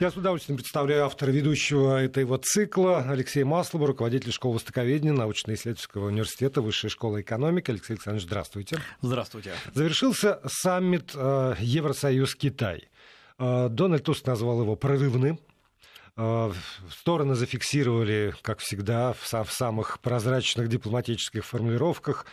Я с удовольствием представляю автора ведущего этого цикла Алексея Маслова, руководитель школы востоковедения научно-исследовательского университета Высшей школы экономики. Алексей Александрович, здравствуйте. Здравствуйте. Завершился саммит э, Евросоюз-Китай. Э, Дональд Туск назвал его прорывным. Э, стороны зафиксировали, как всегда, в самых прозрачных дипломатических формулировках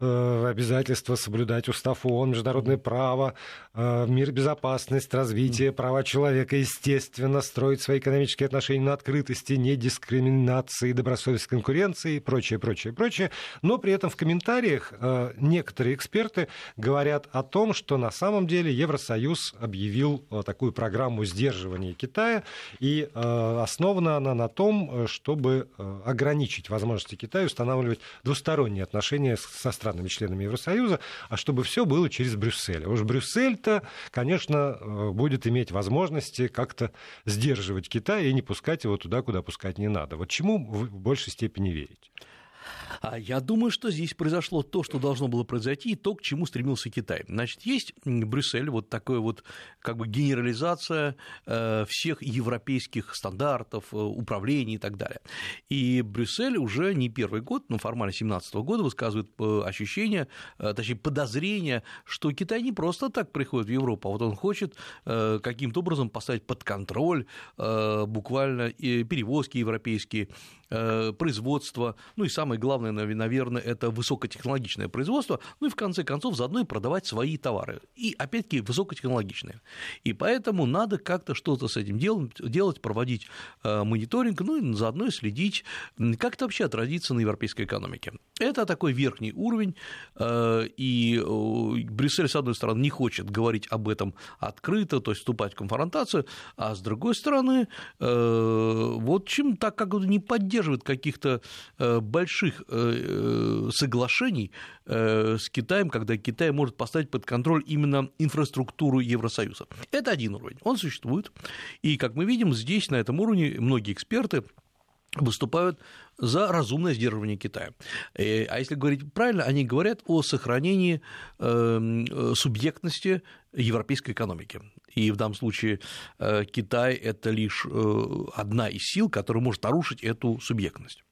Э, обязательства соблюдать устав ООН, международное право, э, мир, безопасность, развитие, права человека, естественно, строить свои экономические отношения на открытости, недискриминации, добросовестной конкуренции и прочее, прочее, прочее. Но при этом в комментариях э, некоторые эксперты говорят о том, что на самом деле Евросоюз объявил такую программу сдерживания Китая, и основана она на том, чтобы ограничить возможности Китая устанавливать двусторонние отношения со странами-членами Евросоюза, а чтобы все было через Брюссель. Уж Брюссель-то, конечно, э, будет иметь возможности как-то сдерживать Китай и не пускать его туда, куда пускать не надо. Вот чему вы в большей степени верите? А я думаю, что здесь произошло то, что должно было произойти, и то, к чему стремился Китай. Значит, есть Брюссель, вот такая вот как бы генерализация э, всех европейских стандартов, э, управлений и так далее. И Брюссель уже не первый год, но формально 2017 года высказывает э, ощущение, точнее, подозрение, что Китай не просто так приходит в Европу, а вот он хочет каким-то образом поставить под контроль буквально перевозки европейские, производство, ну и самое главное, наверное, это высокотехнологичное производство, ну и в конце концов заодно и продавать свои товары. И опять-таки высокотехнологичные. И поэтому надо как-то что-то с этим делать, проводить э, мониторинг, ну и заодно следить, как это вообще отразится на европейской экономике. Это такой верхний уровень, э, и Брюссель, с одной стороны, не хочет говорить об этом открыто, то есть вступать в конфронтацию, а с другой стороны, э, вот чем так как он не поддерживает каких-то больших Э, соглашений э, с Китаем, когда Китай может поставить под контроль именно инфраструктуру Евросоюза. Это один уровень, он существует, и, как мы видим, здесь, на этом уровне, многие эксперты выступают за разумное сдерживание Китая. Э, а если говорить правильно, они говорят о сохранении субъектности европейской экономики. И в данном случае Китай – это лишь одна из сил, которая может нарушить эту субъектность.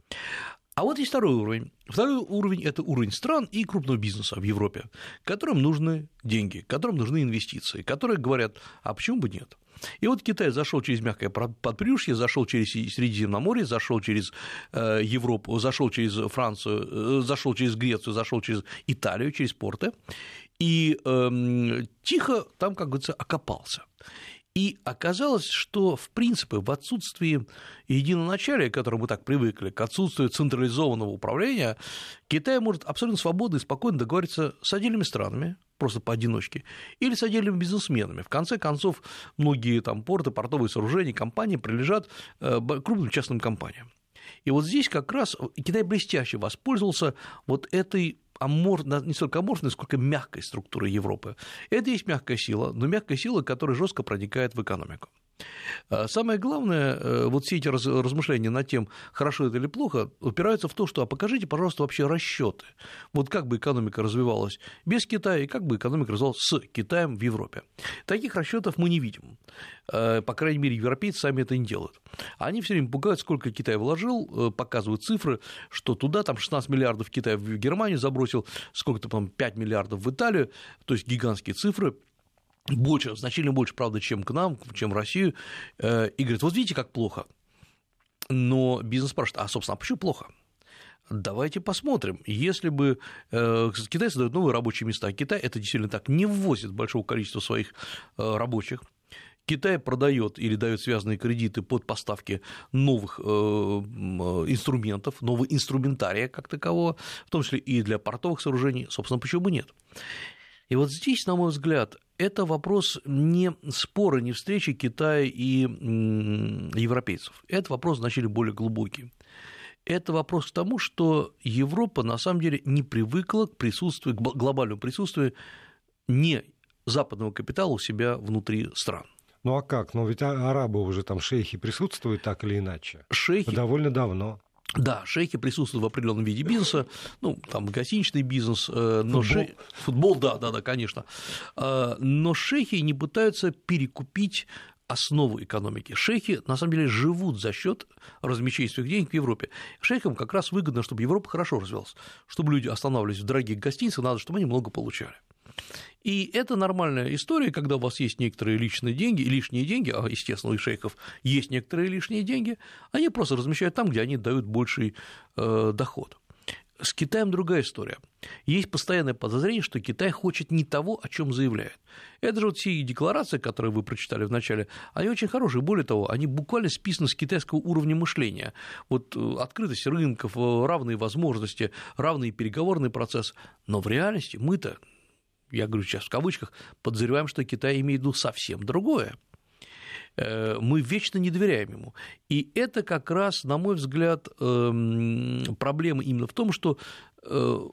А вот есть второй уровень. Второй уровень – это уровень стран и крупного бизнеса в Европе, которым нужны деньги, которым нужны инвестиции, которые говорят, а почему бы нет? И вот Китай зашел через мягкое подпрюшье, зашел через Средиземноморье, зашел через э, Европу, зашел через Францию, э, зашел через Грецию, зашел через Италию, через порты, и э, тихо там, как говорится, окопался. И оказалось, что, в принципе, в отсутствии единоначалия, к которому мы так привыкли, к отсутствию централизованного управления, Китай может абсолютно свободно и спокойно договориться с отдельными странами, просто поодиночке, или с отдельными бизнесменами. В конце концов, многие там порты, портовые сооружения, компании прилежат э, крупным частным компаниям. И вот здесь как раз Китай блестяще воспользовался вот этой амор, не столько аморфной, сколько мягкой структуры Европы. Это есть мягкая сила, но мягкая сила, которая жестко проникает в экономику. А самое главное, э, вот все эти размышления над тем, хорошо это или плохо, упираются в то, что а покажите, пожалуйста, вообще расчеты. Вот как бы экономика развивалась без Китая и как бы экономика развивалась с Китаем в Европе. Таких расчетов мы не видим. Э, по крайней мере, европейцы сами это не делают. Они все время пугают, сколько Китай вложил, э, показывают цифры, что туда там 16 миллиардов Китай в Германию забросил, сколько-то, там 5 миллиардов в Италию, то есть гигантские цифры больше, значительно больше, правда, чем к нам, чем в Россию, э, и говорит, вот видите, как плохо. Но бизнес спрашивает, а, собственно, а почему плохо? Давайте посмотрим. Если бы э, Китай создает новые рабочие места, а Китай это действительно так не ввозит большого количества своих э, рабочих, Китай продает или дает связанные кредиты под поставки новых инструментов, нового инструментария как такового, в том числе и для портовых сооружений, собственно, почему бы нет. И вот здесь, на мой взгляд, это вопрос не спора, не встречи Китая и европейцев. Это вопрос значительно более глубокий. Это вопрос к тому, что Европа на самом деле не привыкла к присутствию, к глобальному присутствию не западного капитала у себя внутри стран. Ну а как? Ну ведь а, арабы уже там шейхи присутствуют так или иначе. Шейхи... Довольно давно. Да, шейхи присутствуют в определенном виде бизнеса, ну, там гостиничный бизнес, э, но футбол, шей... футбол да, да, да, конечно. Э, но шейхи не пытаются перекупить основу экономики. Шейхи, на самом деле, живут за счет размещения своих денег в Европе. Шейхам как раз выгодно, чтобы Европа хорошо развивалась. Чтобы люди останавливались в дорогих гостиницах, надо, чтобы они много получали. И это нормальная история, когда у вас есть некоторые личные деньги, лишние деньги, а, естественно, у шейхов есть некоторые лишние деньги, они просто размещают там, где они дают больший э, доход. С Китаем другая история. Есть постоянное подозрение, что Китай хочет не того, о чем заявляет. Это же вот все декларации, которые вы прочитали в начале, они очень хорошие. Более того, они буквально списаны с китайского уровня мышления. Вот э, открытость рынков, э, равные возможности, равный переговорный процесс. Но в реальности мы-то, я говорю сейчас в кавычках, подозреваем, что Китай имеет в виду совсем другое э, мы вечно не доверяем ему. И это как раз, на мой взгляд, эм, проблема именно в том, что э,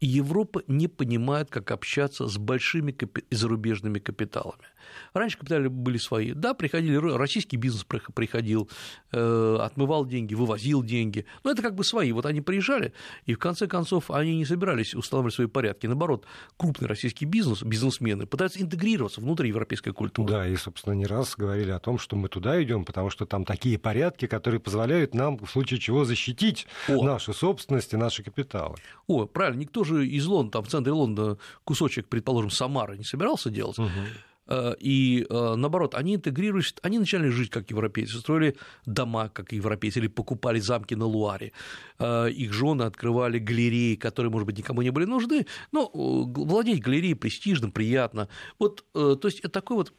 Европа не понимает, как общаться с большими зарубежными капиталами. Раньше капиталы были свои. Да, приходили, российский бизнес приходил, э, отмывал деньги, вывозил деньги. Но это как бы свои. Вот они приезжали, и в конце концов они не собирались устанавливать свои порядки. Наоборот, крупный российский бизнес, бизнесмены пытаются интегрироваться внутри европейской культуры. Да, и, собственно, не раз говорили о том, что мы туда идем, потому что там такие порядки, которые позволяют нам в случае чего защитить О. нашу собственность и наши капиталы. О, правильно, никто же из Лондона, там в центре Лондона кусочек, предположим, Самары не собирался делать. Угу. Э, и э, наоборот, они интегрировались, они начали жить как европейцы, строили дома как европейцы, или покупали замки на Луаре, э, их жены открывали галереи, которые, может быть, никому не были нужны, но владеть галереей престижно, приятно. Вот, то есть это такое вот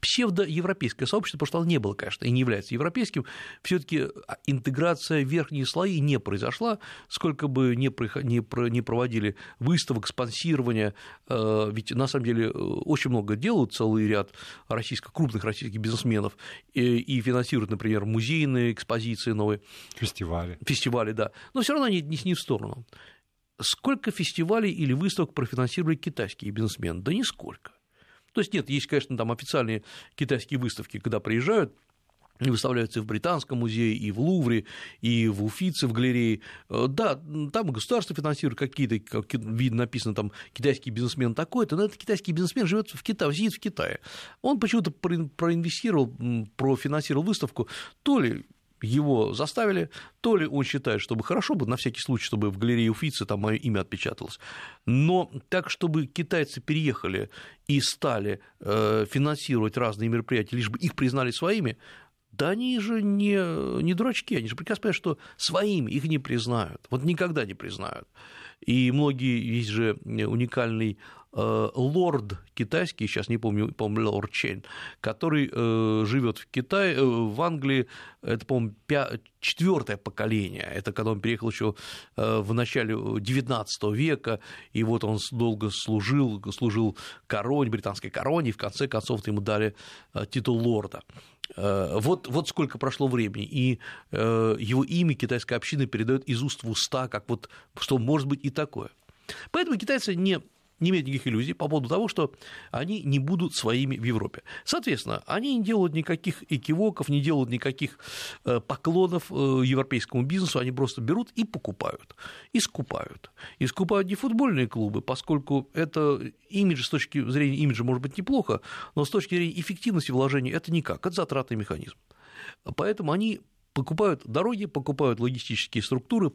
псевдоевропейское сообщество, потому что оно не было, конечно, и не является европейским, все таки интеграция в верхние слои не произошла, сколько бы не проводили выставок, спонсирования, ведь на самом деле очень много делают, делают целый ряд российских, крупных российских бизнесменов и, и финансируют, например, музейные экспозиции новые. Фестивали. Фестивали, да. Но все равно они не в сторону. Сколько фестивалей или выставок профинансировали китайские бизнесмены? Да нисколько. То есть нет, есть, конечно, там официальные китайские выставки, когда приезжают выставляются и в Британском музее, и в Лувре, и в Уфице, в галерее. Э, да, там государство финансирует какие-то, как видно, написано там, китайский бизнесмен такой-то, но этот китайский бизнесмен живет в Китае, сидит в Китае. Он почему-то проинвестировал, профинансировал выставку, то ли его заставили, то ли он считает, чтобы хорошо бы, на всякий случай, чтобы в галерее Уфицы там мое имя отпечаталось. Но так, чтобы китайцы переехали и стали э, финансировать разные мероприятия, лишь бы их признали своими, да они же не, не дурачки, они же прекрасно понимают, что своими их не признают, вот никогда не признают. И многие, есть же уникальный э, лорд китайский, сейчас не помню, по-моему, лорд Чейн, который э, живет в Китае, э, в Англии, это, по-моему, четвертое поколение, это когда он переехал еще в начале XIX века, и вот он долго служил, служил короне, британской короне, и в конце концов ему дали титул лорда. Э, вот, вот сколько прошло времени, и э, его имя китайская община передает из уст в уста, как вот, что может быть и такое. Поэтому китайцы не не имеют никаких иллюзий по поводу того, что они не будут своими в Европе. Соответственно, они не делают никаких экивоков, не делают никаких э, поклонов э, европейскому бизнесу, они просто берут и покупают, и скупают. И скупают не футбольные клубы, поскольку это имидж с точки зрения имиджа может быть неплохо, но с точки зрения эффективности вложений это никак, это затратный механизм. Поэтому они покупают дороги, покупают логистические структуры,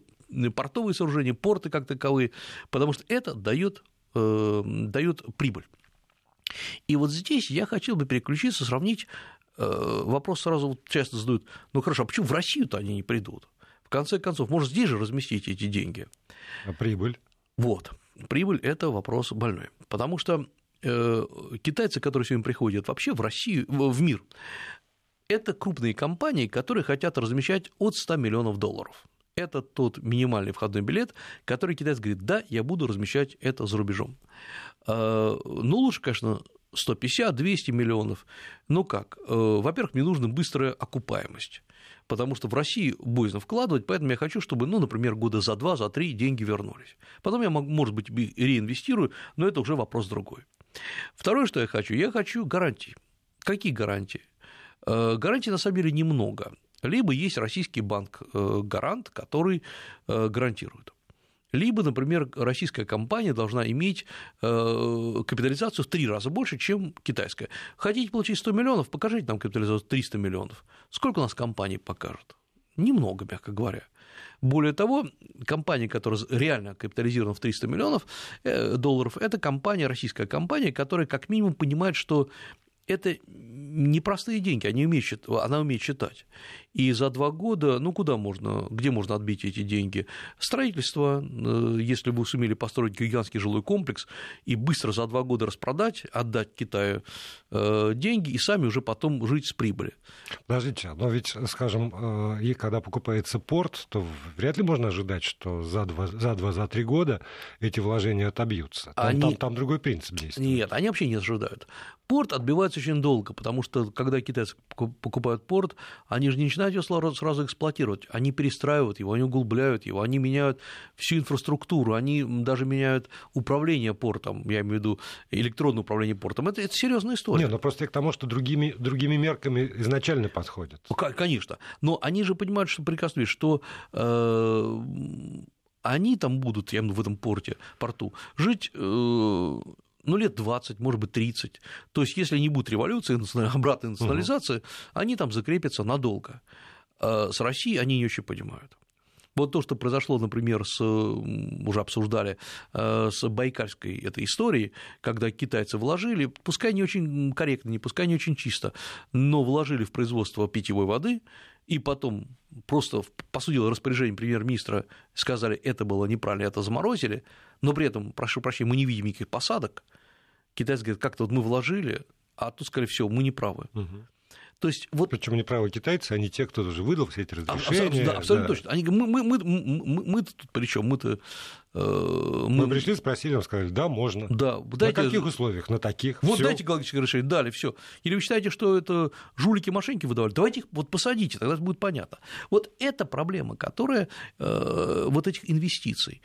портовые сооружения, порты как таковые, потому что это дает э, дают прибыль. И вот здесь я хотел бы переключиться, сравнить э, вопрос сразу вот часто задают, ну хорошо, а почему в Россию-то они не придут? В конце концов, может, здесь же разместить эти деньги? А прибыль? Вот, прибыль – это вопрос больной, потому что э, китайцы, которые сегодня приходят вообще в Россию, в мир, это крупные компании, которые хотят размещать от 100 миллионов долларов это тот минимальный входной билет, который китаец говорит, да, я буду размещать это за рубежом. А, ну, лучше, конечно, 150-200 миллионов. Но как? Э, во-первых, мне нужна быстрая окупаемость потому что в России боязно вкладывать, поэтому я хочу, чтобы, ну, например, года за два, за три деньги вернулись. Потом я, может быть, реинвестирую, но это уже вопрос другой. Второе, что я хочу, я хочу гарантии. Какие гарантии? Э, гарантий на самом деле немного либо есть российский банк-гарант, э, который э, гарантирует. либо, например, российская компания должна иметь э, капитализацию в три раза больше, чем китайская. Хотите получить 100 миллионов, покажите нам капитализацию 300 миллионов. Сколько у нас компаний покажет? Немного, мягко говоря. Более того, компания, которая реально капитализирована в 300 миллионов долларов, это компания, российская компания, которая как минимум понимает, что это непростые деньги, они умеют, она умеет считать. И за два года, ну куда можно, где можно отбить эти деньги? Строительство, э, если вы сумели построить гигантский жилой комплекс и быстро за два года распродать, отдать Китаю э, деньги и сами уже потом жить с прибыли. Подождите, но ведь, скажем, э, и когда покупается порт, то вряд ли можно ожидать, что за два, за два, за три года эти вложения отобьются. Там, они... там, там другой принцип действует. Нет, они вообще не ожидают. Порт отбивается очень долго, потому что когда китайцы покупают порт, они же не начинают его сразу эксплуатировать, они перестраивают его, они углубляют его, они меняют всю инфраструктуру, они даже меняют управление портом, я имею в виду электронное управление портом. Это, это серьезная история. Нет, но просто к тому, что другими, другими мерками изначально подходят. Конечно, но они же понимают, что прекрасно, что э, они там будут, я в этом порте, порту, жить э, ну, лет 20, может быть, 30. То есть, если не будет революции, обратной национализации, угу. они там закрепятся надолго. А с Россией они не очень понимают. Вот то, что произошло, например, с, уже обсуждали, э, с Байкальской этой историей, когда китайцы вложили, пускай не очень корректно, не пускай не очень чисто, но вложили в производство питьевой воды, и потом просто посудило распоряжение премьер-министра, сказали, это было неправильно, это заморозили, но при этом, прошу прощения, мы не видим никаких посадок, китайцы говорят, как-то вот мы вложили, а тут сказали, все, мы не правы. Угу. То есть, вот... Причем неправы китайцы, они те, кто уже выдал все эти разрешения. Да, абсолютно да. точно. Они говорят, мы, мы, мы, мы, мы тут при чем? Мы-то. Э, мы... мы пришли, спросили, нам сказали, да, можно. Да, дайте... На каких условиях? На таких. Вот всё. дайте экологическое решение, дали, все. Или вы считаете, что это жулики мошенники выдавали? Давайте их вот посадите, тогда будет понятно. Вот это проблема, которая э, вот этих инвестиций.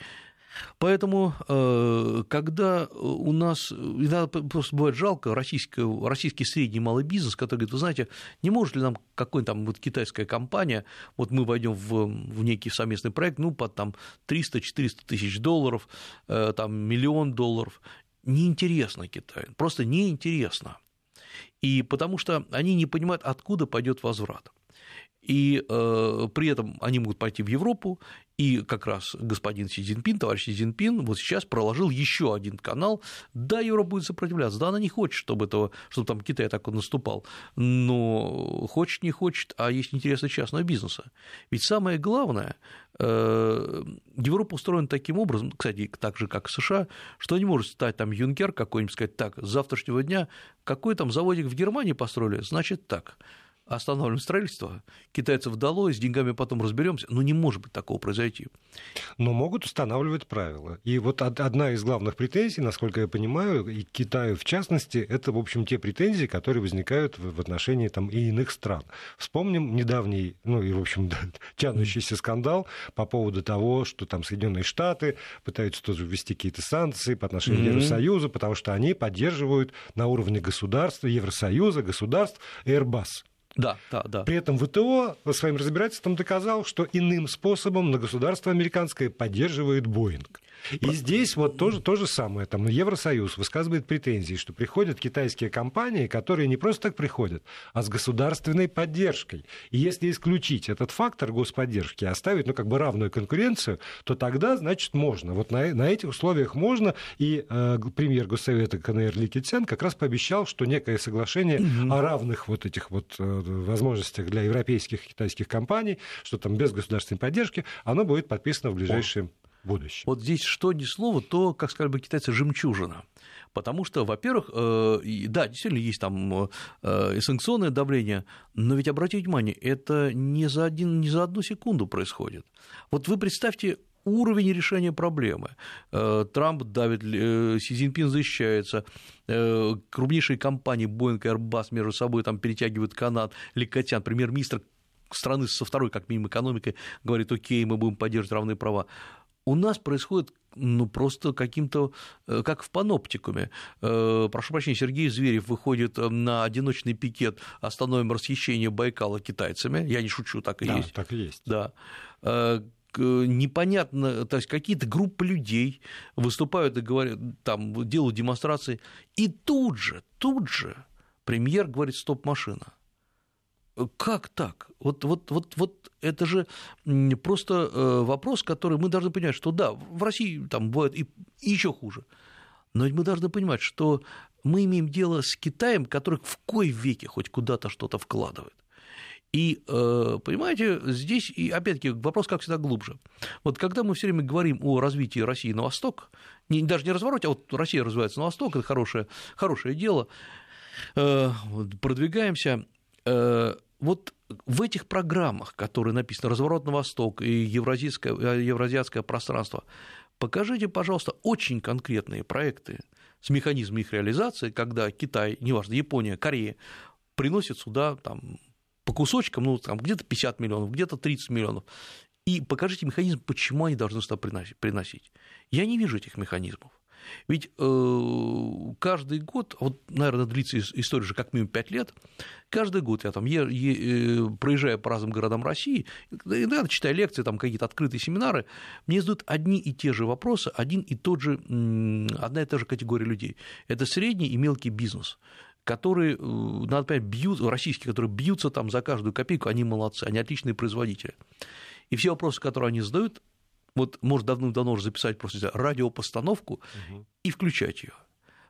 Поэтому, э, когда у нас, иногда просто бывает жалко российский, российский средний малый бизнес, который говорит, вы знаете, не может ли нам какой-нибудь там вот китайская компания, вот мы войдем в, в некий совместный проект, ну, под там 300-400 тысяч долларов, э, там миллион долларов, неинтересно Китаю, просто неинтересно. И потому что они не понимают, откуда пойдет возврат и э, при этом они могут пойти в Европу, и как раз господин Си Цзиньпин, товарищ Си Цзиньпин, вот сейчас проложил еще один канал. Да, Европа будет сопротивляться, да, она не хочет, чтобы, этого, чтобы там Китай так вот наступал, но хочет, не хочет, а есть интересы частного бизнеса. Ведь самое главное, э, Европа устроена таким образом, кстати, так же, как США, что не может стать там юнкер какой-нибудь, сказать, так, с завтрашнего дня какой там заводик в Германии построили, значит так останавливаем строительство, китайцев дало, с деньгами потом разберемся, но не может быть такого произойти. Но могут устанавливать правила. И вот одна из главных претензий, насколько я понимаю, и Китаю в частности, это, в общем, те претензии, которые возникают в отношении там, и иных стран. Вспомним недавний, ну и, в общем, тянущийся скандал по поводу того, что там Соединенные Штаты пытаются тоже ввести какие-то санкции по отношению mm-hmm. к Евросоюзу, потому что они поддерживают на уровне государства, Евросоюза, государств Airbus. Да, да, да. При этом ВТО своим разбирательством доказал, что иным способом на государство американское поддерживает Боинг. И здесь вот тоже то же самое. Там Евросоюз высказывает претензии, что приходят китайские компании, которые не просто так приходят, а с государственной поддержкой. И если исключить этот фактор господдержки, оставить ну, как бы равную конкуренцию, то тогда, значит, можно. Вот на, на этих условиях можно. И э, премьер Госсовета КНР Ли Китсян как раз пообещал, что некое соглашение mm-hmm. о равных вот этих вот э, возможностях для европейских и китайских компаний, что там без государственной поддержки, оно будет подписано в ближайшее будущем. Вот здесь что ни слово, то, как сказали бы китайцы, жемчужина. Потому что, во-первых, э, да, действительно есть там э, и санкционное давление, но ведь обратите внимание, это не за, один, не за одну секунду происходит. Вот вы представьте уровень решения проблемы. Э, Трамп давит, Си Цзиньпин защищается, крупнейшие компании Boeing и Airbus между собой там перетягивают канат, Ликотян, премьер-министр страны со второй, как минимум, экономикой, говорит, окей, мы будем поддерживать равные права у нас происходит ну, просто каким-то, э, как в паноптикуме. Э, прошу прощения, Сергей Зверев выходит э, на одиночный пикет «Остановим расхищение Байкала китайцами». Я не шучу, так и да, есть. так и есть. Да. непонятно, то есть какие-то группы людей выступают и говорят, там, делают демонстрации, и тут же, тут же премьер говорит «стоп-машина». Как так? Вот, вот, вот, вот это же просто э, вопрос, который мы должны понимать, что да, в России там бывает и, и еще хуже. Но мы должны понимать, что мы имеем дело с Китаем, который в кой веке хоть куда-то что-то вкладывает. И, э, понимаете, здесь, и опять-таки, вопрос, как всегда, глубже. Вот когда мы все время говорим о развитии России на восток, не, даже не развороте, а вот Россия развивается на восток, это хорошее, хорошее дело, э, продвигаемся, вот в этих программах, которые написаны «Разворот на восток» и евразийское, евразиатское пространство, покажите, пожалуйста, очень конкретные проекты с механизмом их реализации, когда Китай, неважно, Япония, Корея, приносит сюда там, по кусочкам, ну, там где-то 50 миллионов, где-то 30 миллионов, и покажите механизм, почему они должны сюда приносить. Я не вижу этих механизмов. Ведь э, каждый год, вот, наверное, длится история же как минимум 5 лет, каждый год я там е, э, проезжая по разным городам России, иногда читая лекции, там какие-то открытые семинары, мне задают одни и те же вопросы, один и тот же, одна и та же категория людей. Это средний и мелкий бизнес которые, э, надо понять, бьют, российские, которые бьются там за каждую копейку, они молодцы, они отличные производители. И все вопросы, которые они задают, вот может давным-давно уже записать просто радиопостановку угу. и включать ее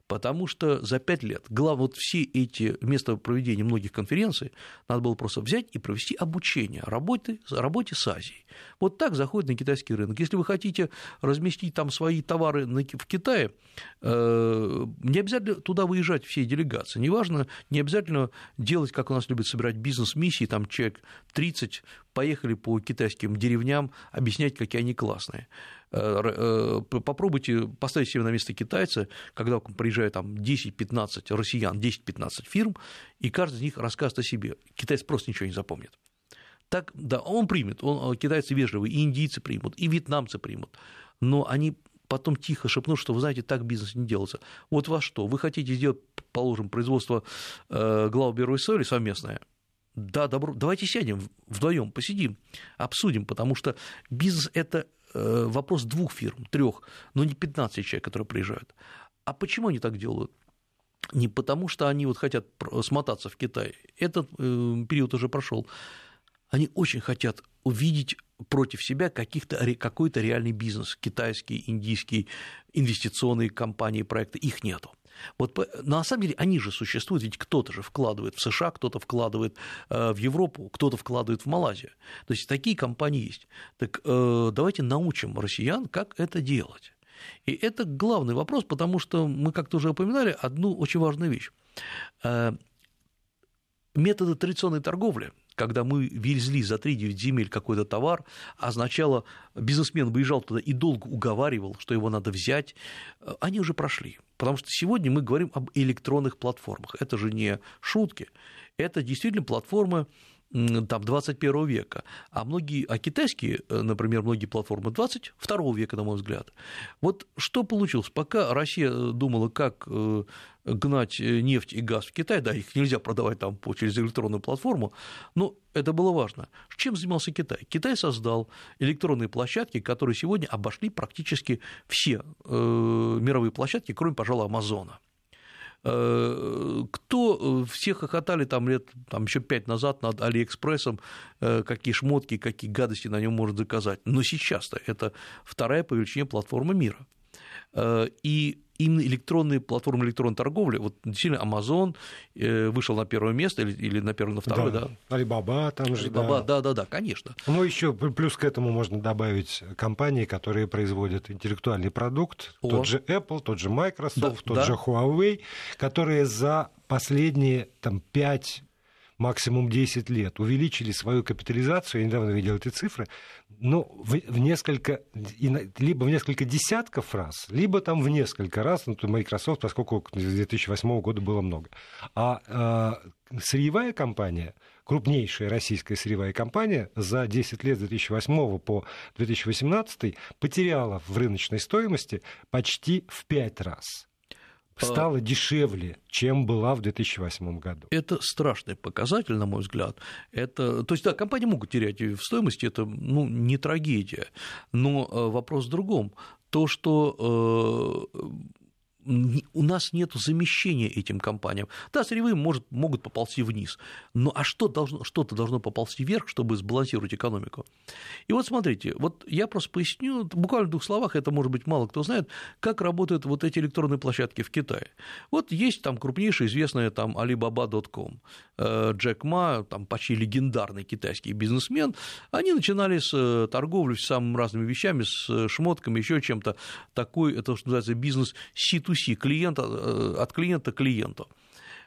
потому что за пять лет, главное, вот все эти места проведения многих конференций надо было просто взять и провести обучение работе, работе с Азией. Вот так заходит на китайский рынок. Если вы хотите разместить там свои товары в Китае, э, не обязательно туда выезжать всей делегации, неважно, не обязательно делать, как у нас любят собирать бизнес-миссии, там человек 30 поехали по китайским деревням объяснять, какие они классные. Э, э, попробуйте поставить себе на место китайца, когда приезжает там 10-15 россиян, 10-15 фирм, и каждый из них рассказывает о себе. Китайец просто ничего не запомнит. Так, да, он примет, он, э, китайцы вежливые, и индийцы примут, и вьетнамцы примут, но они потом тихо шепнут, что, вы знаете, так бизнес не делается. Вот во что? Вы хотите сделать, положим, производство э, главбюро и соли совместное? Да, добро, давайте сядем вдвоем, посидим, обсудим, потому что бизнес – это вопрос двух фирм, трех, но не 15 человек, которые приезжают. А почему они так делают? Не потому, что они вот хотят смотаться в Китай. Этот э, период уже прошел. Они очень хотят увидеть против себя каких-то, какой-то реальный бизнес, китайский, индийский, инвестиционные компании, проекты, их нету. Вот на самом деле они же существуют, ведь кто-то же вкладывает в США, кто-то вкладывает э, в Европу, кто-то вкладывает в Малайзию. То есть такие компании есть. Так э, давайте научим россиян, как это делать. И это главный вопрос, потому что мы как-то уже упоминали одну очень важную вещь. Э, методы традиционной торговли – когда мы везли за 3-9 земель какой-то товар, означало, бизнесмен выезжал туда и долго уговаривал, что его надо взять, они уже прошли. Потому что сегодня мы говорим об электронных платформах. Это же не шутки, это действительно платформы там, 21 века, а, многие, а китайские, э, например, многие платформы 22 века, на мой взгляд. Вот что получилось? Пока Россия э, думала, как э, гнать нефть и газ в Китай, да, их нельзя продавать там через электронную платформу, но это было важно. Чем занимался Китай? Китай создал электронные площадки, которые сегодня обошли практически все мировые площадки, кроме, пожалуй, Амазона. Э, кто э, все хохотали там лет там, еще пять назад над Алиэкспрессом, э, какие шмотки, какие гадости на нем можно заказать. Но сейчас-то это вторая по величине платформа мира. И именно электронные платформы электронной торговли, вот действительно Amazon э, вышел на первое место или, или на первое, на второе, да. да. Alibaba там же, Alibaba, да. да, да, да, конечно. Ну, еще плюс к этому можно добавить компании, которые производят интеллектуальный продукт, О. тот же Apple, тот же Microsoft, да, тот да. же Huawei, которые за последние там, 5 максимум 10 лет увеличили свою капитализацию, я недавно видел эти цифры, ну, в, в несколько, либо в несколько десятков раз, либо там в несколько раз, ну, то Microsoft, поскольку с 2008 года было много. А э, сырьевая компания, крупнейшая российская сырьевая компания за 10 лет с 2008 по 2018 потеряла в рыночной стоимости почти в 5 раз. Стала дешевле, чем была в 2008 году. Это страшный показатель, на мой взгляд. Это, то есть, да, компании могут терять в стоимости, это ну, не трагедия. Но вопрос в другом. То, что у нас нет замещения этим компаниям. Да, сырьевые может, могут поползти вниз, но а что должно, что-то должно поползти вверх, чтобы сбалансировать экономику. И вот смотрите, вот я просто поясню, буквально в двух словах, это, может быть, мало кто знает, как работают вот эти электронные площадки в Китае. Вот есть там крупнейшая известная там Alibaba.com, э, Джек Ма, там почти легендарный китайский бизнесмен, они начинали с э, торговли с самыми разными вещами, с э, шмотками, еще чем-то, такой, это что называется бизнес C2C, B2C, клиента, э, от клиента к клиенту.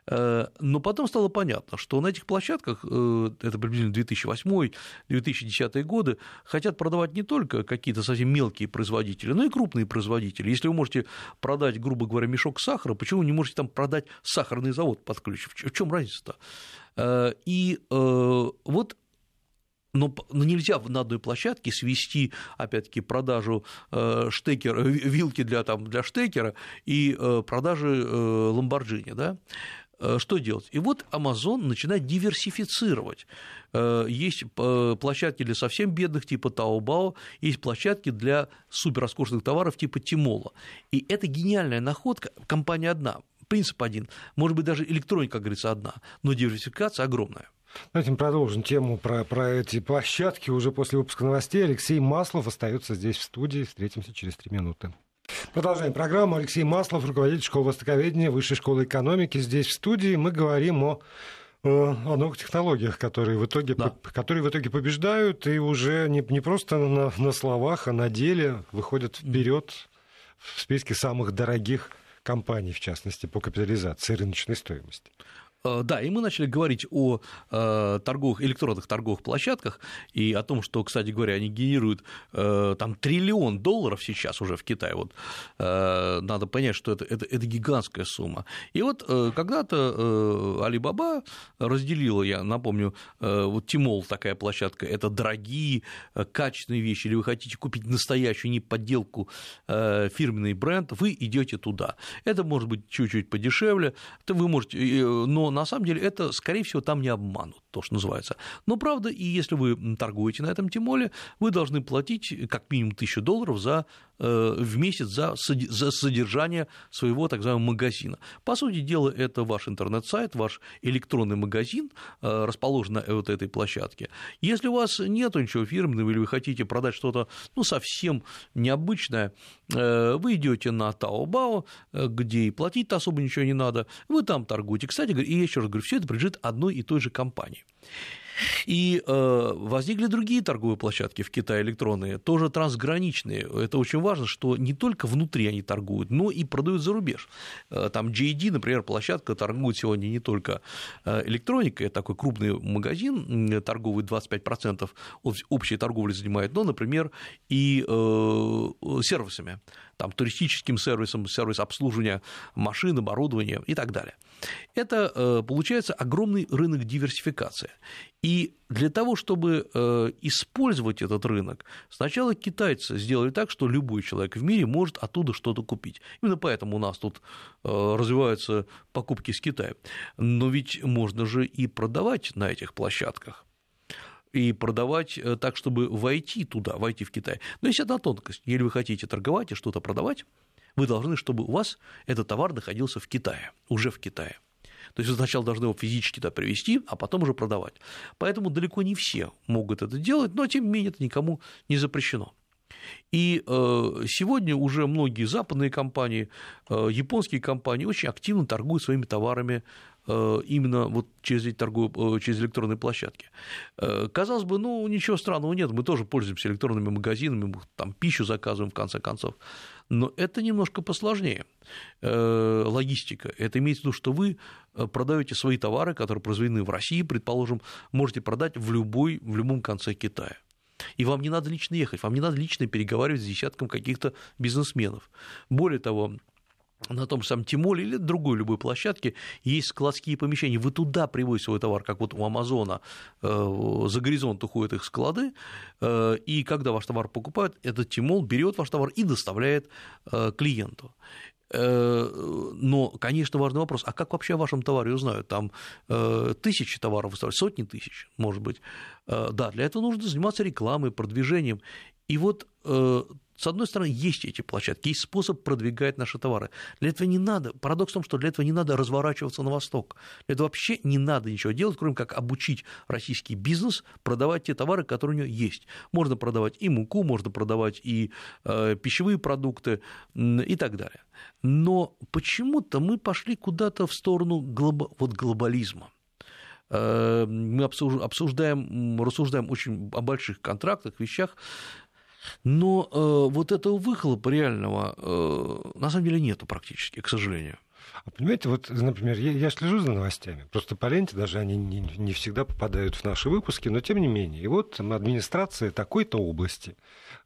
Э, но потом стало понятно, что на этих площадках, э, это приблизительно 2008-2010 годы, хотят продавать не только какие-то совсем мелкие производители, но и крупные производители. Если вы можете продать, грубо говоря, мешок сахара, почему вы не можете там продать сахарный завод под ключ? В чем разница-то? И вот но, но нельзя на одной площадке свести, опять-таки, продажу э, штекера, вилки для, там, для штекера и э, продажи э, ламборджини, да? Что делать? И вот Amazon начинает диверсифицировать. Есть площадки для совсем бедных, типа Taobao, есть площадки для суперроскошных товаров, типа Тимола. И это гениальная находка, компания одна, принцип один, может быть, даже электроника, как говорится, одна, но диверсификация огромная. Давайте мы продолжим тему про, про эти площадки уже после выпуска новостей. Алексей Маслов остается здесь в студии. Встретимся через три минуты. Продолжаем программу. Алексей Маслов, руководитель школы востоковедения Высшей школы экономики. Здесь в студии мы говорим о о новых технологиях, которые в итоге, да. которые в итоге побеждают и уже не, не просто на, на словах, а на деле выходят вперед в списке самых дорогих компаний, в частности, по капитализации рыночной стоимости. Э, да, и мы начали говорить о э, торговых, электронных торговых площадках и о том, что, кстати говоря, они генерируют э, там триллион долларов сейчас уже в Китае. Вот надо понять, что это, это, это гигантская сумма. И вот когда-то Alibaba разделила, я напомню, вот Тимол такая площадка, это дорогие, качественные вещи, или вы хотите купить настоящую, не подделку, фирменный бренд, вы идете туда. Это может быть чуть-чуть подешевле, это вы можете, но на самом деле это, скорее всего, там не обманут, то, что называется. Но правда, и если вы торгуете на этом тимоле, вы должны платить как минимум 1000 долларов за, в месяц за, за содержание своего так называемого магазина. По сути дела, это ваш интернет-сайт, ваш электронный магазин, э, расположен на вот этой площадке. Если у вас нет ничего фирменного или вы хотите продать что-то ну, совсем необычное, э, вы идете на Taobao, где и платить особо ничего не надо, вы там торгуете. Кстати, и еще раз говорю, все это принадлежит одной и той же компании. И э, возникли другие торговые площадки в Китае электронные, тоже трансграничные. Это очень важно, что не только внутри они торгуют, но и продают за рубеж. Э, там JD, например, площадка торгует сегодня не только э, электроникой, такой крупный магазин, торговый 25% общей торговли занимает, но, например, и э, сервисами там, туристическим сервисом, сервис обслуживания машин, оборудования и так далее. Это, э, получается, огромный рынок диверсификации. И для того, чтобы э, использовать этот рынок, сначала китайцы сделали так, что любой человек в мире может оттуда что-то купить. Именно поэтому у нас тут э, развиваются покупки с Китая. Но ведь можно же и продавать на этих площадках и продавать э, так, чтобы войти туда, войти в Китай. Но есть одна тонкость. Если вы хотите торговать и что-то продавать, вы должны, чтобы у вас этот товар находился в Китае, уже в Китае. То есть вы сначала должны его физически туда привезти, а потом уже продавать. Поэтому далеко не все могут это делать, но тем не менее это никому не запрещено. И э, сегодня уже многие западные компании, э, японские компании очень активно торгуют своими товарами именно вот через эти торговые, э, через электронные площадки. Э, казалось бы, ну ничего странного нет, мы тоже пользуемся электронными магазинами, мы там пищу заказываем в конце концов, но это немножко посложнее. Логистика. Это имеется в виду, что вы продаете свои товары, которые произведены в России, предположим, можете продать в, любой, в любом конце Китая. И вам не надо лично ехать, вам не надо лично переговаривать с десятком каких-то бизнесменов. Более того, на том же самом Тимоле или другой любой площадке есть складские помещения. Вы туда привозите свой товар, как вот у Амазона э, за горизонт уходят их склады, э, и когда ваш товар покупают, этот Тимол берет ваш товар и доставляет э, клиенту. Но, конечно, важный вопрос, а как вообще о вашем товаре узнают? Там тысячи товаров выставляют, сотни тысяч, может быть. Да, для этого нужно заниматься рекламой, продвижением. И вот с одной стороны, есть эти площадки, есть способ продвигать наши товары. Для этого не надо, парадокс в том, что для этого не надо разворачиваться на восток. Для этого вообще не надо ничего делать, кроме как обучить российский бизнес продавать те товары, которые у него есть. Можно продавать и муку, можно продавать и э, пищевые продукты и так далее. Но почему-то мы пошли куда-то в сторону глоб... вот глобализма э, мы обсуждаем, рассуждаем очень о больших контрактах, вещах, но э, вот этого выхлопа реального э, на самом деле нету практически, к сожалению. А понимаете, вот, например, я, я слежу за новостями, просто по ленте даже они не, не всегда попадают в наши выпуски, но тем не менее. И вот администрация такой-то области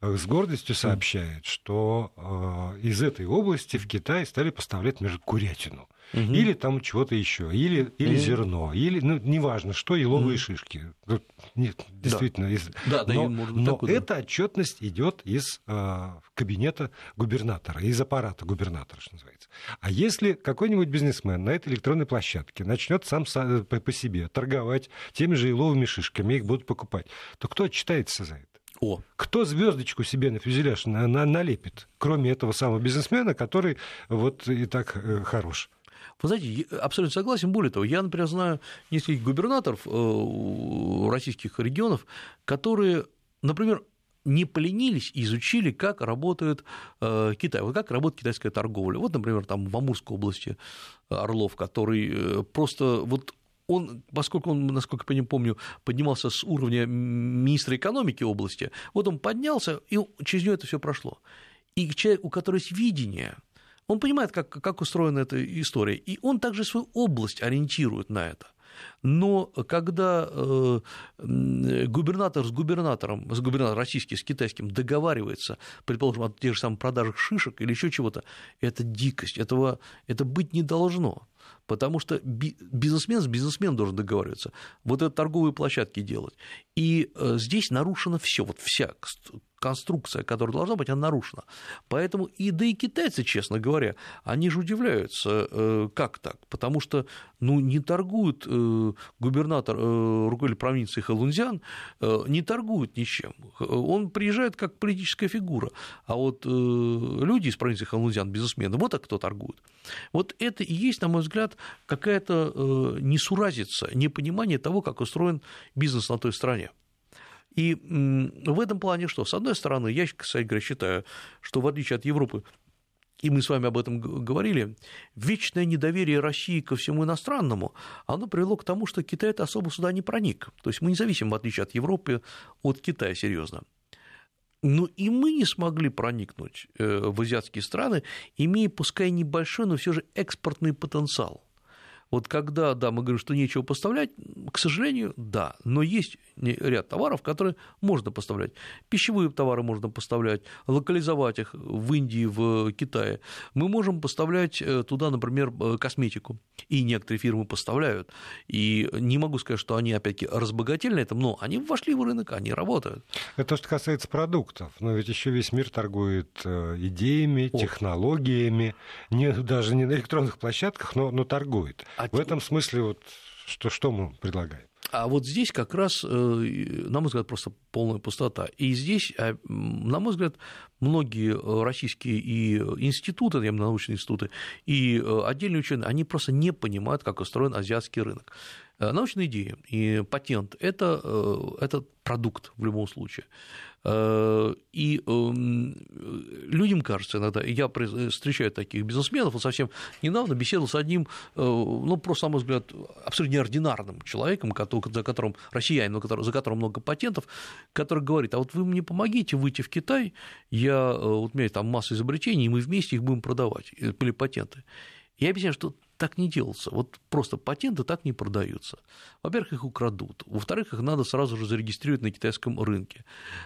э, с гордостью сообщает, что э, из этой области в Китай стали поставлять, например, курятину угу. или там чего-то еще, или, или угу. зерно, или, ну, неважно что, еловые угу. шишки. Нет, действительно. Да. Из... Да, но может но такой, эта отчетность идет из э, кабинета губернатора, из аппарата губернатора, что называется. А если какой-нибудь бизнесмен на этой электронной площадке начнет сам по, по себе торговать теми же еловыми шишками, их будут покупать, то кто отчитается за это? О. Кто звездочку себе на фюзеляж на, на, налепит, кроме этого самого бизнесмена, который вот и так э, хорош? Вы знаете, абсолютно согласен. Более того, я, например, знаю нескольких губернаторов э, российских регионов, которые, например, не поленились и изучили, как работает э, Китай, вот как работает китайская торговля. Вот, например, там в Амурской области Орлов, который э, просто вот он, поскольку он, насколько я помню, поднимался с уровня министра экономики области, вот он поднялся, и через него это все прошло. И человек, у которого есть видение, он понимает, как, как устроена эта история, и он также свою область ориентирует на это. Но когда э, губернатор с губернатором, с губернатором российским, с китайским договаривается, предположим, о тех же самых продажах шишек или еще чего-то, это дикость, этого, это быть не должно. Потому что бизнесмен с бизнесменом должен договариваться, вот это торговые площадки делать. И э, здесь нарушено все, вот вся конструкция, которая должна быть, она нарушена. Поэтому и да и китайцы, честно говоря, они же удивляются, э, как так, потому что ну, не торгуют э, губернатор э, руководитель провинции Хэлунзян, не торгуют ничем. Он приезжает как политическая фигура, а вот люди из провинции Хэлунзян, бизнесмены, вот так кто торгует. Вот это и есть, на мой взгляд, какая-то несуразица, непонимание того, как устроен бизнес на той стране. И в этом плане что? С одной стороны, я, кстати говоря, считаю, что в отличие от Европы, и мы с вами об этом говорили, вечное недоверие России ко всему иностранному, оно привело к тому, что Китай это особо сюда не проник. То есть мы не зависим, в отличие от Европы, от Китая серьезно. Но и мы не смогли проникнуть э, в азиатские страны, имея, пускай небольшой, но все же экспортный потенциал. Вот когда, да, мы говорим, что нечего поставлять, к сожалению, да, но есть ряд товаров, которые можно поставлять. Пищевые товары можно поставлять, локализовать их в Индии, в Китае. Мы можем поставлять э, туда, например, э, косметику, и некоторые фирмы поставляют. И не могу сказать, что они, опять-таки, разбогатели на этом, но они вошли в рынок, они работают. Это то, что касается продуктов, но ведь еще весь мир торгует э, идеями, технологиями, не, даже не на электронных площадках, но, но торгует. А в этом смысле вот что, что мы предлагаем? А вот здесь как раз, э, на мой взгляд, просто полная пустота. И здесь, э, на мой взгляд, многие российские и институты, я научные институты, и э, отдельные ученые, они просто не понимают, как устроен азиатский рынок. Научная идея и патент – это, это продукт в любом случае. И эм, людям кажется иногда, я встречаю таких бизнесменов, вот совсем недавно беседовал с одним, э, ну, просто, на мой взгляд, абсолютно неординарным человеком, за которым, россиянином, за которым много патентов, который говорит, а вот вы мне помогите выйти в Китай, я, э, вот у меня там масса изобретений, и мы вместе их будем продавать, или патенты. Я объясняю, что так не делается. Вот просто патенты так не продаются. Во-первых, их украдут. Во-вторых, их надо сразу же зарегистрировать на китайском рынке.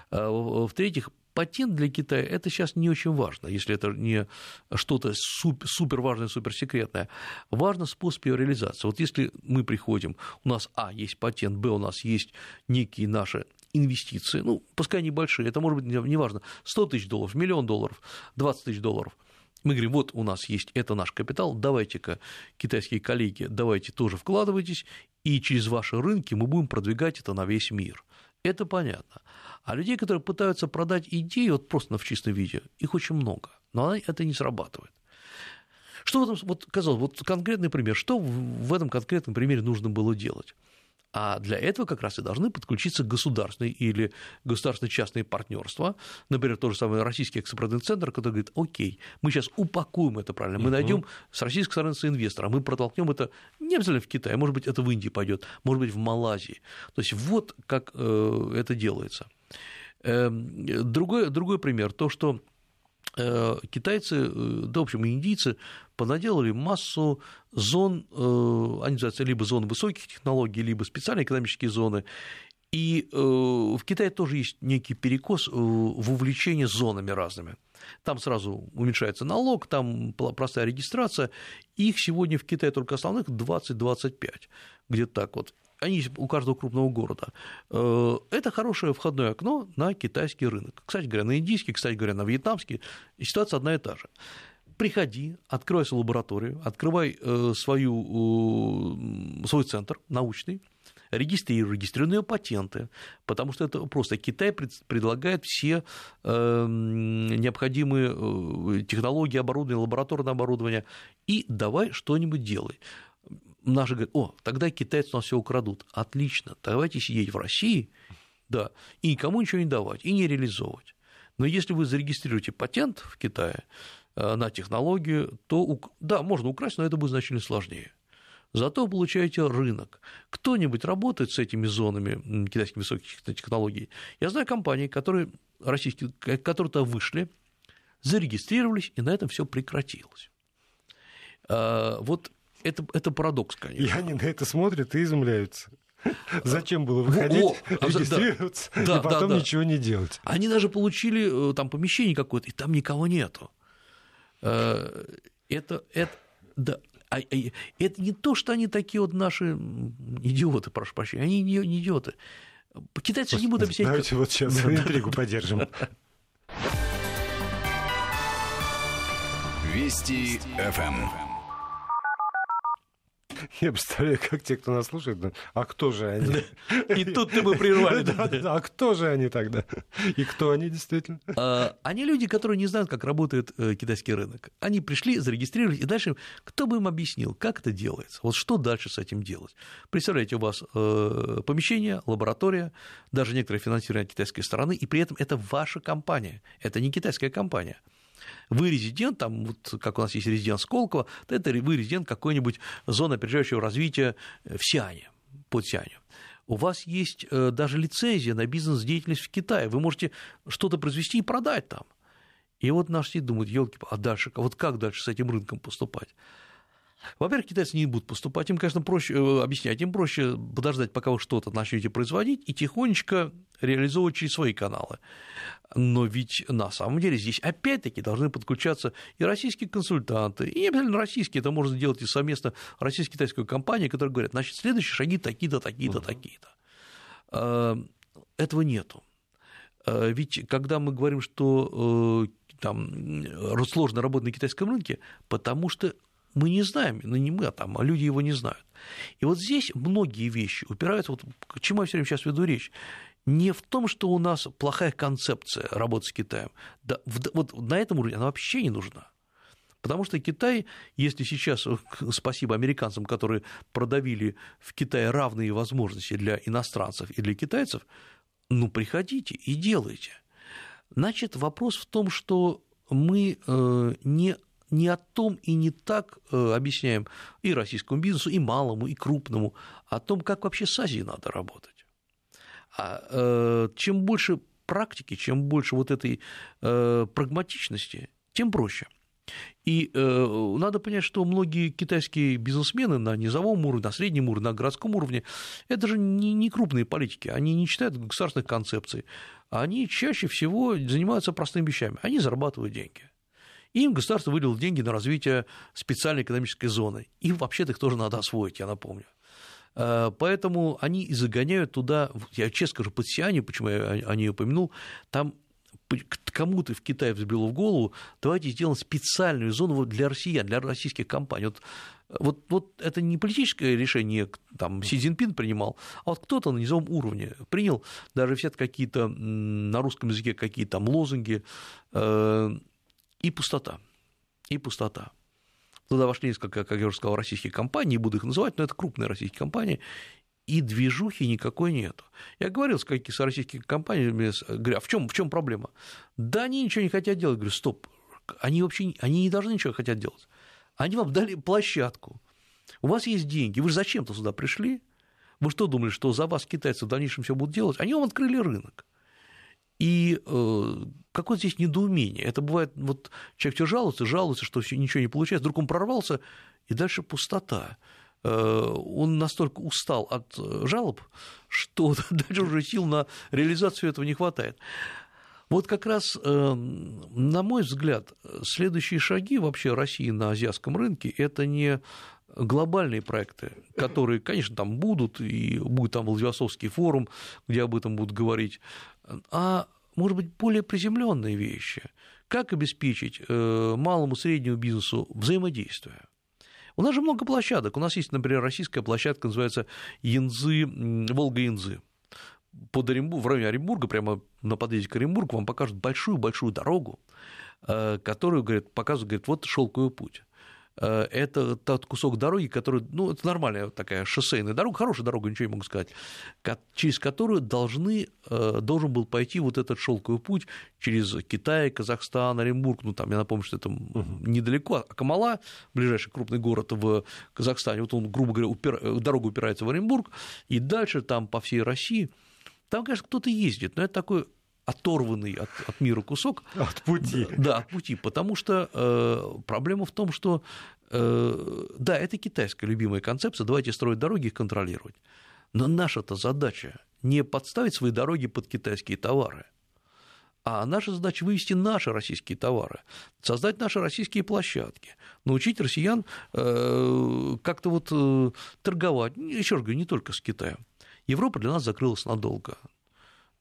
А, в-третьих, патент для Китая – это сейчас не очень важно, если это не что-то супер важное, суперсекретное. Важно способ его реализации. Вот если мы приходим, у нас, а, есть патент, б, у нас есть некие наши инвестиции, ну, пускай небольшие, это может быть неважно, 100 тысяч долларов, миллион долларов, 20 тысяч долларов – Мы говорим, вот у нас есть, это наш капитал, давайте-ка, китайские коллеги, давайте тоже вкладывайтесь, и через ваши рынки мы будем продвигать это на весь мир. Это понятно. А людей, которые пытаются продать идею вот просто в чистом виде, их очень много, но это не срабатывает. Что в этом, вот, казалось, вот конкретный пример, что в этом конкретном примере нужно было делать? А для этого как раз и должны подключиться государственные или государственно-частные партнерства. Например, тот же самый российский экспортный центр, который говорит, окей, мы сейчас упакуем это правильно, мы найдем с российской стороны инвестора, мы протолкнем это не обязательно в Китае, может быть, это в Индии пойдет, может быть, в Малайзии. То есть вот как э, это делается. Эм, другой, другой пример, то, что китайцы, э, да, в общем, индийцы понаделали массу зон, э, они называются либо зоны высоких технологий, либо специальные экономические зоны, и в Китае тоже есть некий перекос в увлечении зонами разными. Там сразу уменьшается налог, там простая регистрация. Их сегодня в Китае только основных 20-25, где-то так вот они у каждого крупного города. Э, это хорошее входное окно на китайский рынок. Кстати говоря, на индийский, кстати говоря, на вьетнамский ситуация одна и та же. Приходи, открой свою лабораторию, открывай э, свою, свой центр научный, регистрируй, регистрируй патенты, потому что это просто Китай предлагает все э, необходимые технологии, оборудование, лабораторное оборудование, и давай что-нибудь делай наши говорят, о, тогда китайцы у нас все украдут. Отлично, давайте сидеть в России, да, и никому ничего не давать, и не реализовывать. Но если вы зарегистрируете патент в Китае э, на технологию, то, да, можно украсть, но это будет значительно сложнее. Зато получаете рынок. Кто-нибудь работает с этими зонами китайских высоких технологий? Я знаю компании, которые, российские, которые то вышли, зарегистрировались, и на этом все прекратилось. Э, вот это, это парадокс, конечно. И они на это смотрят и изумляются. Зачем было выходить, О, а регистрироваться да, и да, потом да, ничего не делать? Они даже получили э, там помещение какое-то, и там никого нету. Э, это, это, да, а, а, это не то, что они такие вот наши идиоты, прошу прощения, они не, не идиоты. Китайцы не будут объяснять. Давайте как... вот сейчас да, интригу да, поддержим. Вести ФМ. Я представляю, как те, кто нас слушает, а кто же они? И тут ты бы прервали. Да, а кто же они тогда? И кто они действительно? А, они люди, которые не знают, как работает э, китайский рынок. Они пришли, зарегистрировались, и дальше кто бы им объяснил, как это делается? Вот что дальше с этим делать? Представляете, у вас э, помещение, лаборатория, даже некоторые финансирование китайской стороны, и при этом это ваша компания, это не китайская компания вы резидент, там, вот, как у нас есть резидент Сколково, то это вы резидент какой-нибудь зоны опережающего развития в Сиане, под Сианью у вас есть э, даже лицензия на бизнес-деятельность в Китае, вы можете что-то произвести и продать там. И вот наши все думают, елки, а дальше, вот как дальше с этим рынком поступать? Во-первых, китайцы не будут поступать, им, конечно, проще э, объяснять, им проще подождать, пока вы что-то начнете производить, и тихонечко реализовывать через свои каналы. Но ведь на самом деле здесь опять-таки должны подключаться и российские консультанты, и не обязательно российские, это можно сделать и совместно российско-китайскую компанию, которые говорят, значит, следующие шаги такие-то, такие-то, такие-то. Э, этого нету. Э, ведь когда мы говорим, что там сложно работать на китайском рынке, потому что мы не знаем, ну не мы, а там, а люди его не знают. И вот здесь многие вещи упираются, вот к чему я все время сейчас веду речь, не в том, что у нас плохая концепция работы с Китаем. Да, вот на этом уровне она вообще не нужна. Потому что Китай, если сейчас, спасибо американцам, которые продавили в Китае равные возможности для иностранцев и для китайцев, ну, приходите и делайте. Значит, вопрос в том, что мы э, не не о том и не так э, объясняем и российскому бизнесу, и малому, и крупному, о том, как вообще с Азией надо работать. А э, чем больше практики, чем больше вот этой э, прагматичности, тем проще. И э, надо понять, что многие китайские бизнесмены на низовом уровне, на среднем уровне, на городском уровне, это же не, не крупные политики, они не читают государственных концепций, они чаще всего занимаются простыми вещами, они зарабатывают деньги. Им государство выделило деньги на развитие специальной экономической зоны. И вообще-то их тоже надо освоить, я напомню. Э, поэтому они и загоняют туда, я честно скажу, под Сиане, почему я о ней упомянул, там кому-то в Китае взбило в голову, давайте сделаем специальную зону для россиян, для российских компаний. Вот, вот, вот это не политическое решение, там, Си Цзиньпин принимал, а вот кто-то на низовом уровне принял, даже все какие-то на русском языке какие-то там лозунги, э, и пустота, и пустота. Туда вошли несколько, как я уже сказал, российских компаний, не буду их называть, но это крупные российские компании, и движухи никакой нет. Я говорил с какими-то российскими компаниями, говорю, а в чем, в чем проблема? Да они ничего не хотят делать. Говорю, стоп, они вообще они не должны ничего хотят делать. Они вам дали площадку. У вас есть деньги, вы же зачем-то сюда пришли? Вы что думали, что за вас китайцы в дальнейшем все будут делать? Они вам открыли рынок. И э, какое здесь недоумение? Это бывает, вот человек все жалуется, жалуется, что ничего не получается, вдруг он прорвался, и дальше пустота. Э, он настолько устал от э, жалоб, что даже уже сил на реализацию этого не хватает. Вот как раз, на мой взгляд, следующие шаги вообще России на азиатском рынке – это не глобальные проекты, которые, конечно, там будут, и будет там Владивостокский форум, где об этом будут говорить, а, может быть, более приземленные вещи. Как обеспечить малому и среднему бизнесу взаимодействие? У нас же много площадок. У нас есть, например, российская площадка, называется Янзы, Волга-Янзы. Под Оренбург, в районе Оренбурга, прямо на подъезде к Оренбургу, вам покажут большую-большую дорогу, э, которую, говорят, показывают, говорят, вот шелковый путь. Э, это тот кусок дороги, который, ну, это нормальная такая шоссейная дорога, хорошая дорога, ничего не могу сказать, через которую должны, э, должен был пойти вот этот шелковый путь через Китай, Казахстан, Оренбург, ну, там, я напомню, что это угу. недалеко, а Камала, ближайший крупный город в Казахстане, вот он, грубо говоря, упир... дорога упирается в Оренбург, и дальше там по всей России, там, конечно, кто-то ездит, но это такой оторванный от, от мира кусок. От пути. Да, от пути, потому что э, проблема в том, что э, да, это китайская любимая концепция, давайте строить дороги и контролировать. Но наша-то задача не подставить свои дороги под китайские товары, а наша задача вывести наши российские товары, создать наши российские площадки, научить россиян э, как-то вот э, торговать, еще раз говорю, не только с Китаем. Европа для нас закрылась надолго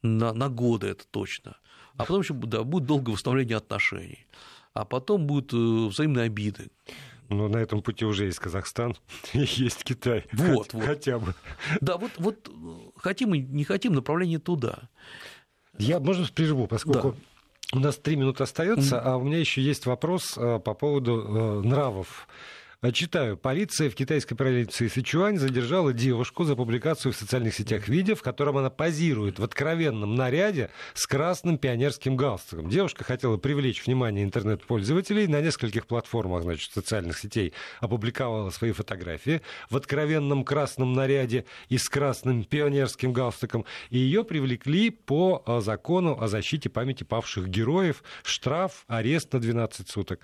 на, на годы это точно. А потом еще да, будет долгое восстановление отношений. А потом будут э, взаимные обиды. Но на этом пути уже есть Казахстан, есть Китай. Вот, хоть, вот. Хотя бы. Да, вот, вот хотим и не хотим, направление туда. Я, можно, прерву, поскольку да. у нас три минуты остается, mm-hmm. а у меня еще есть вопрос э, по поводу э, нравов Э, читаю. Полиция в китайской провинции Сычуань задержала девушку за публикацию в социальных сетях видео, в котором она позирует в откровенном наряде с красным пионерским галстуком. Девушка хотела привлечь внимание интернет-пользователей. На нескольких платформах значит, социальных сетей опубликовала свои фотографии в откровенном красном наряде и с красным пионерским галстуком. И ее привлекли по э, закону о защите памяти павших героев. Штраф, арест на 12 суток.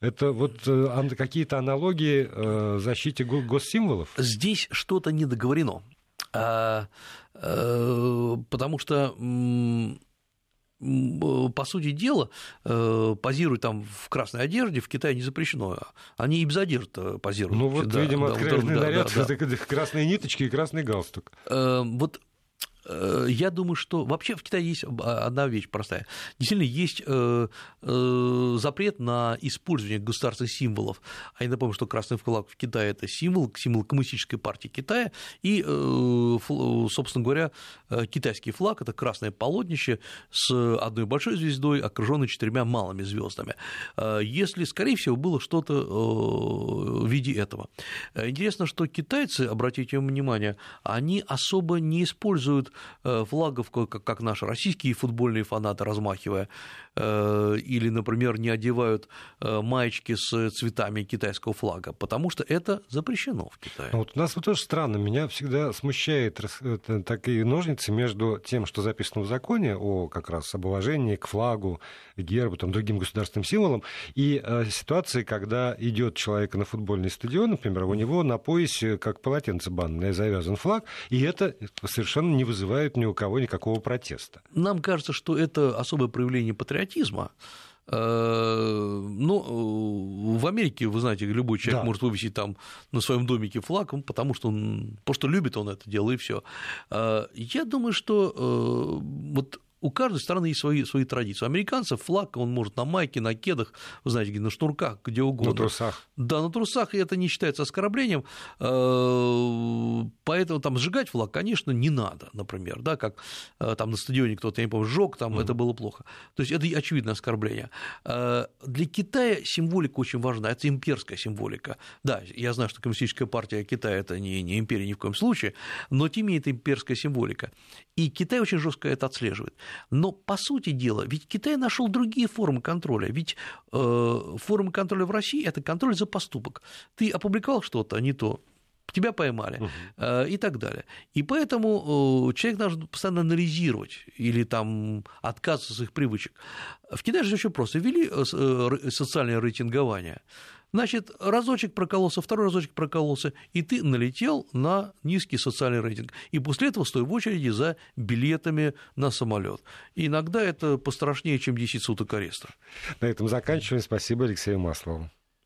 Это вот э, какие-то аналогии э, защите госсимволов? Здесь что-то не договорено. А, э, потому что по сути дела, позируют там в красной одежде в Китае не запрещено. Они и без одежды позируют. Ну вот, да, видимо, да, откровенный да, наряд, да, да. красные ниточки и красный галстук. Вот Э, я думаю, что вообще в Китае есть одна вещь простая. Действительно, есть э, э, запрет на использование государственных символов. А я напомню, что красный флаг в Китае – это символ, символ коммунистической партии Китая. И, собственно говоря, китайский флаг – это красное полотнище с одной большой звездой, окруженной четырьмя малыми звездами. Если, скорее всего, было что-то в виде этого. Интересно, что китайцы, обратите внимание, они особо не используют Э, флагов, как наши российские футбольные фанаты, размахивая, э, или, например, не одевают э, маечки с цветами китайского флага, потому что это запрещено в Китае. Вот у нас вот тоже странно, меня всегда смущает такие ножницы между тем, что записано в законе о как раз об уважении к флагу, гербу, там, другим государственным символам, и ситуации, когда идет человек на футбольный стадион, например, у него на поясе, как полотенце банное, завязан флаг, и это совершенно не вызывает ни у кого никакого протеста. Нам кажется, что это особое проявление патриотизма, э, ну, в Америке, вы знаете, любой человек да. может вывесить там на своем домике флаг, потому что он, потому что любит он это дело, и все. Э, я думаю, что э, вот У каждой страны есть свои, свои традиции. У американцев флаг, он может на майке, на кедах, вы знаете, на шнурках, где угодно. На трусах. Да, на трусах, и это не считается оскорблением. Э, поэтому там сжигать флаг, конечно, не надо, например, да, как э, там на стадионе кто-то, я не помню, сжег, там mm. это было плохо. То есть это очевидное оскорбление. Э, для Китая символика очень важна, это имперская символика. Да, я знаю, что коммунистическая партия Китая это не, не империя ни в коем случае, но тем не менее это имперская символика. И Китай очень жестко это отслеживает. Но по сути дела, ведь Китай нашел другие формы контроля. Ведь э, формы контроля в России это контроль за поступок. Ты опубликовал что-то не то, тебя поймали угу. и так далее. И поэтому человек должен постоянно анализировать или там отказываться от своих привычек. В Китае же очень просто. Ввели э, э, социальное рейтингование. Значит, разочек прокололся, второй разочек прокололся, и ты налетел на низкий социальный рейтинг. И после этого стой в очереди за билетами на самолет. И иногда это пострашнее, чем 10 суток ареста. На этом заканчиваем. Спасибо Алексею Маслову.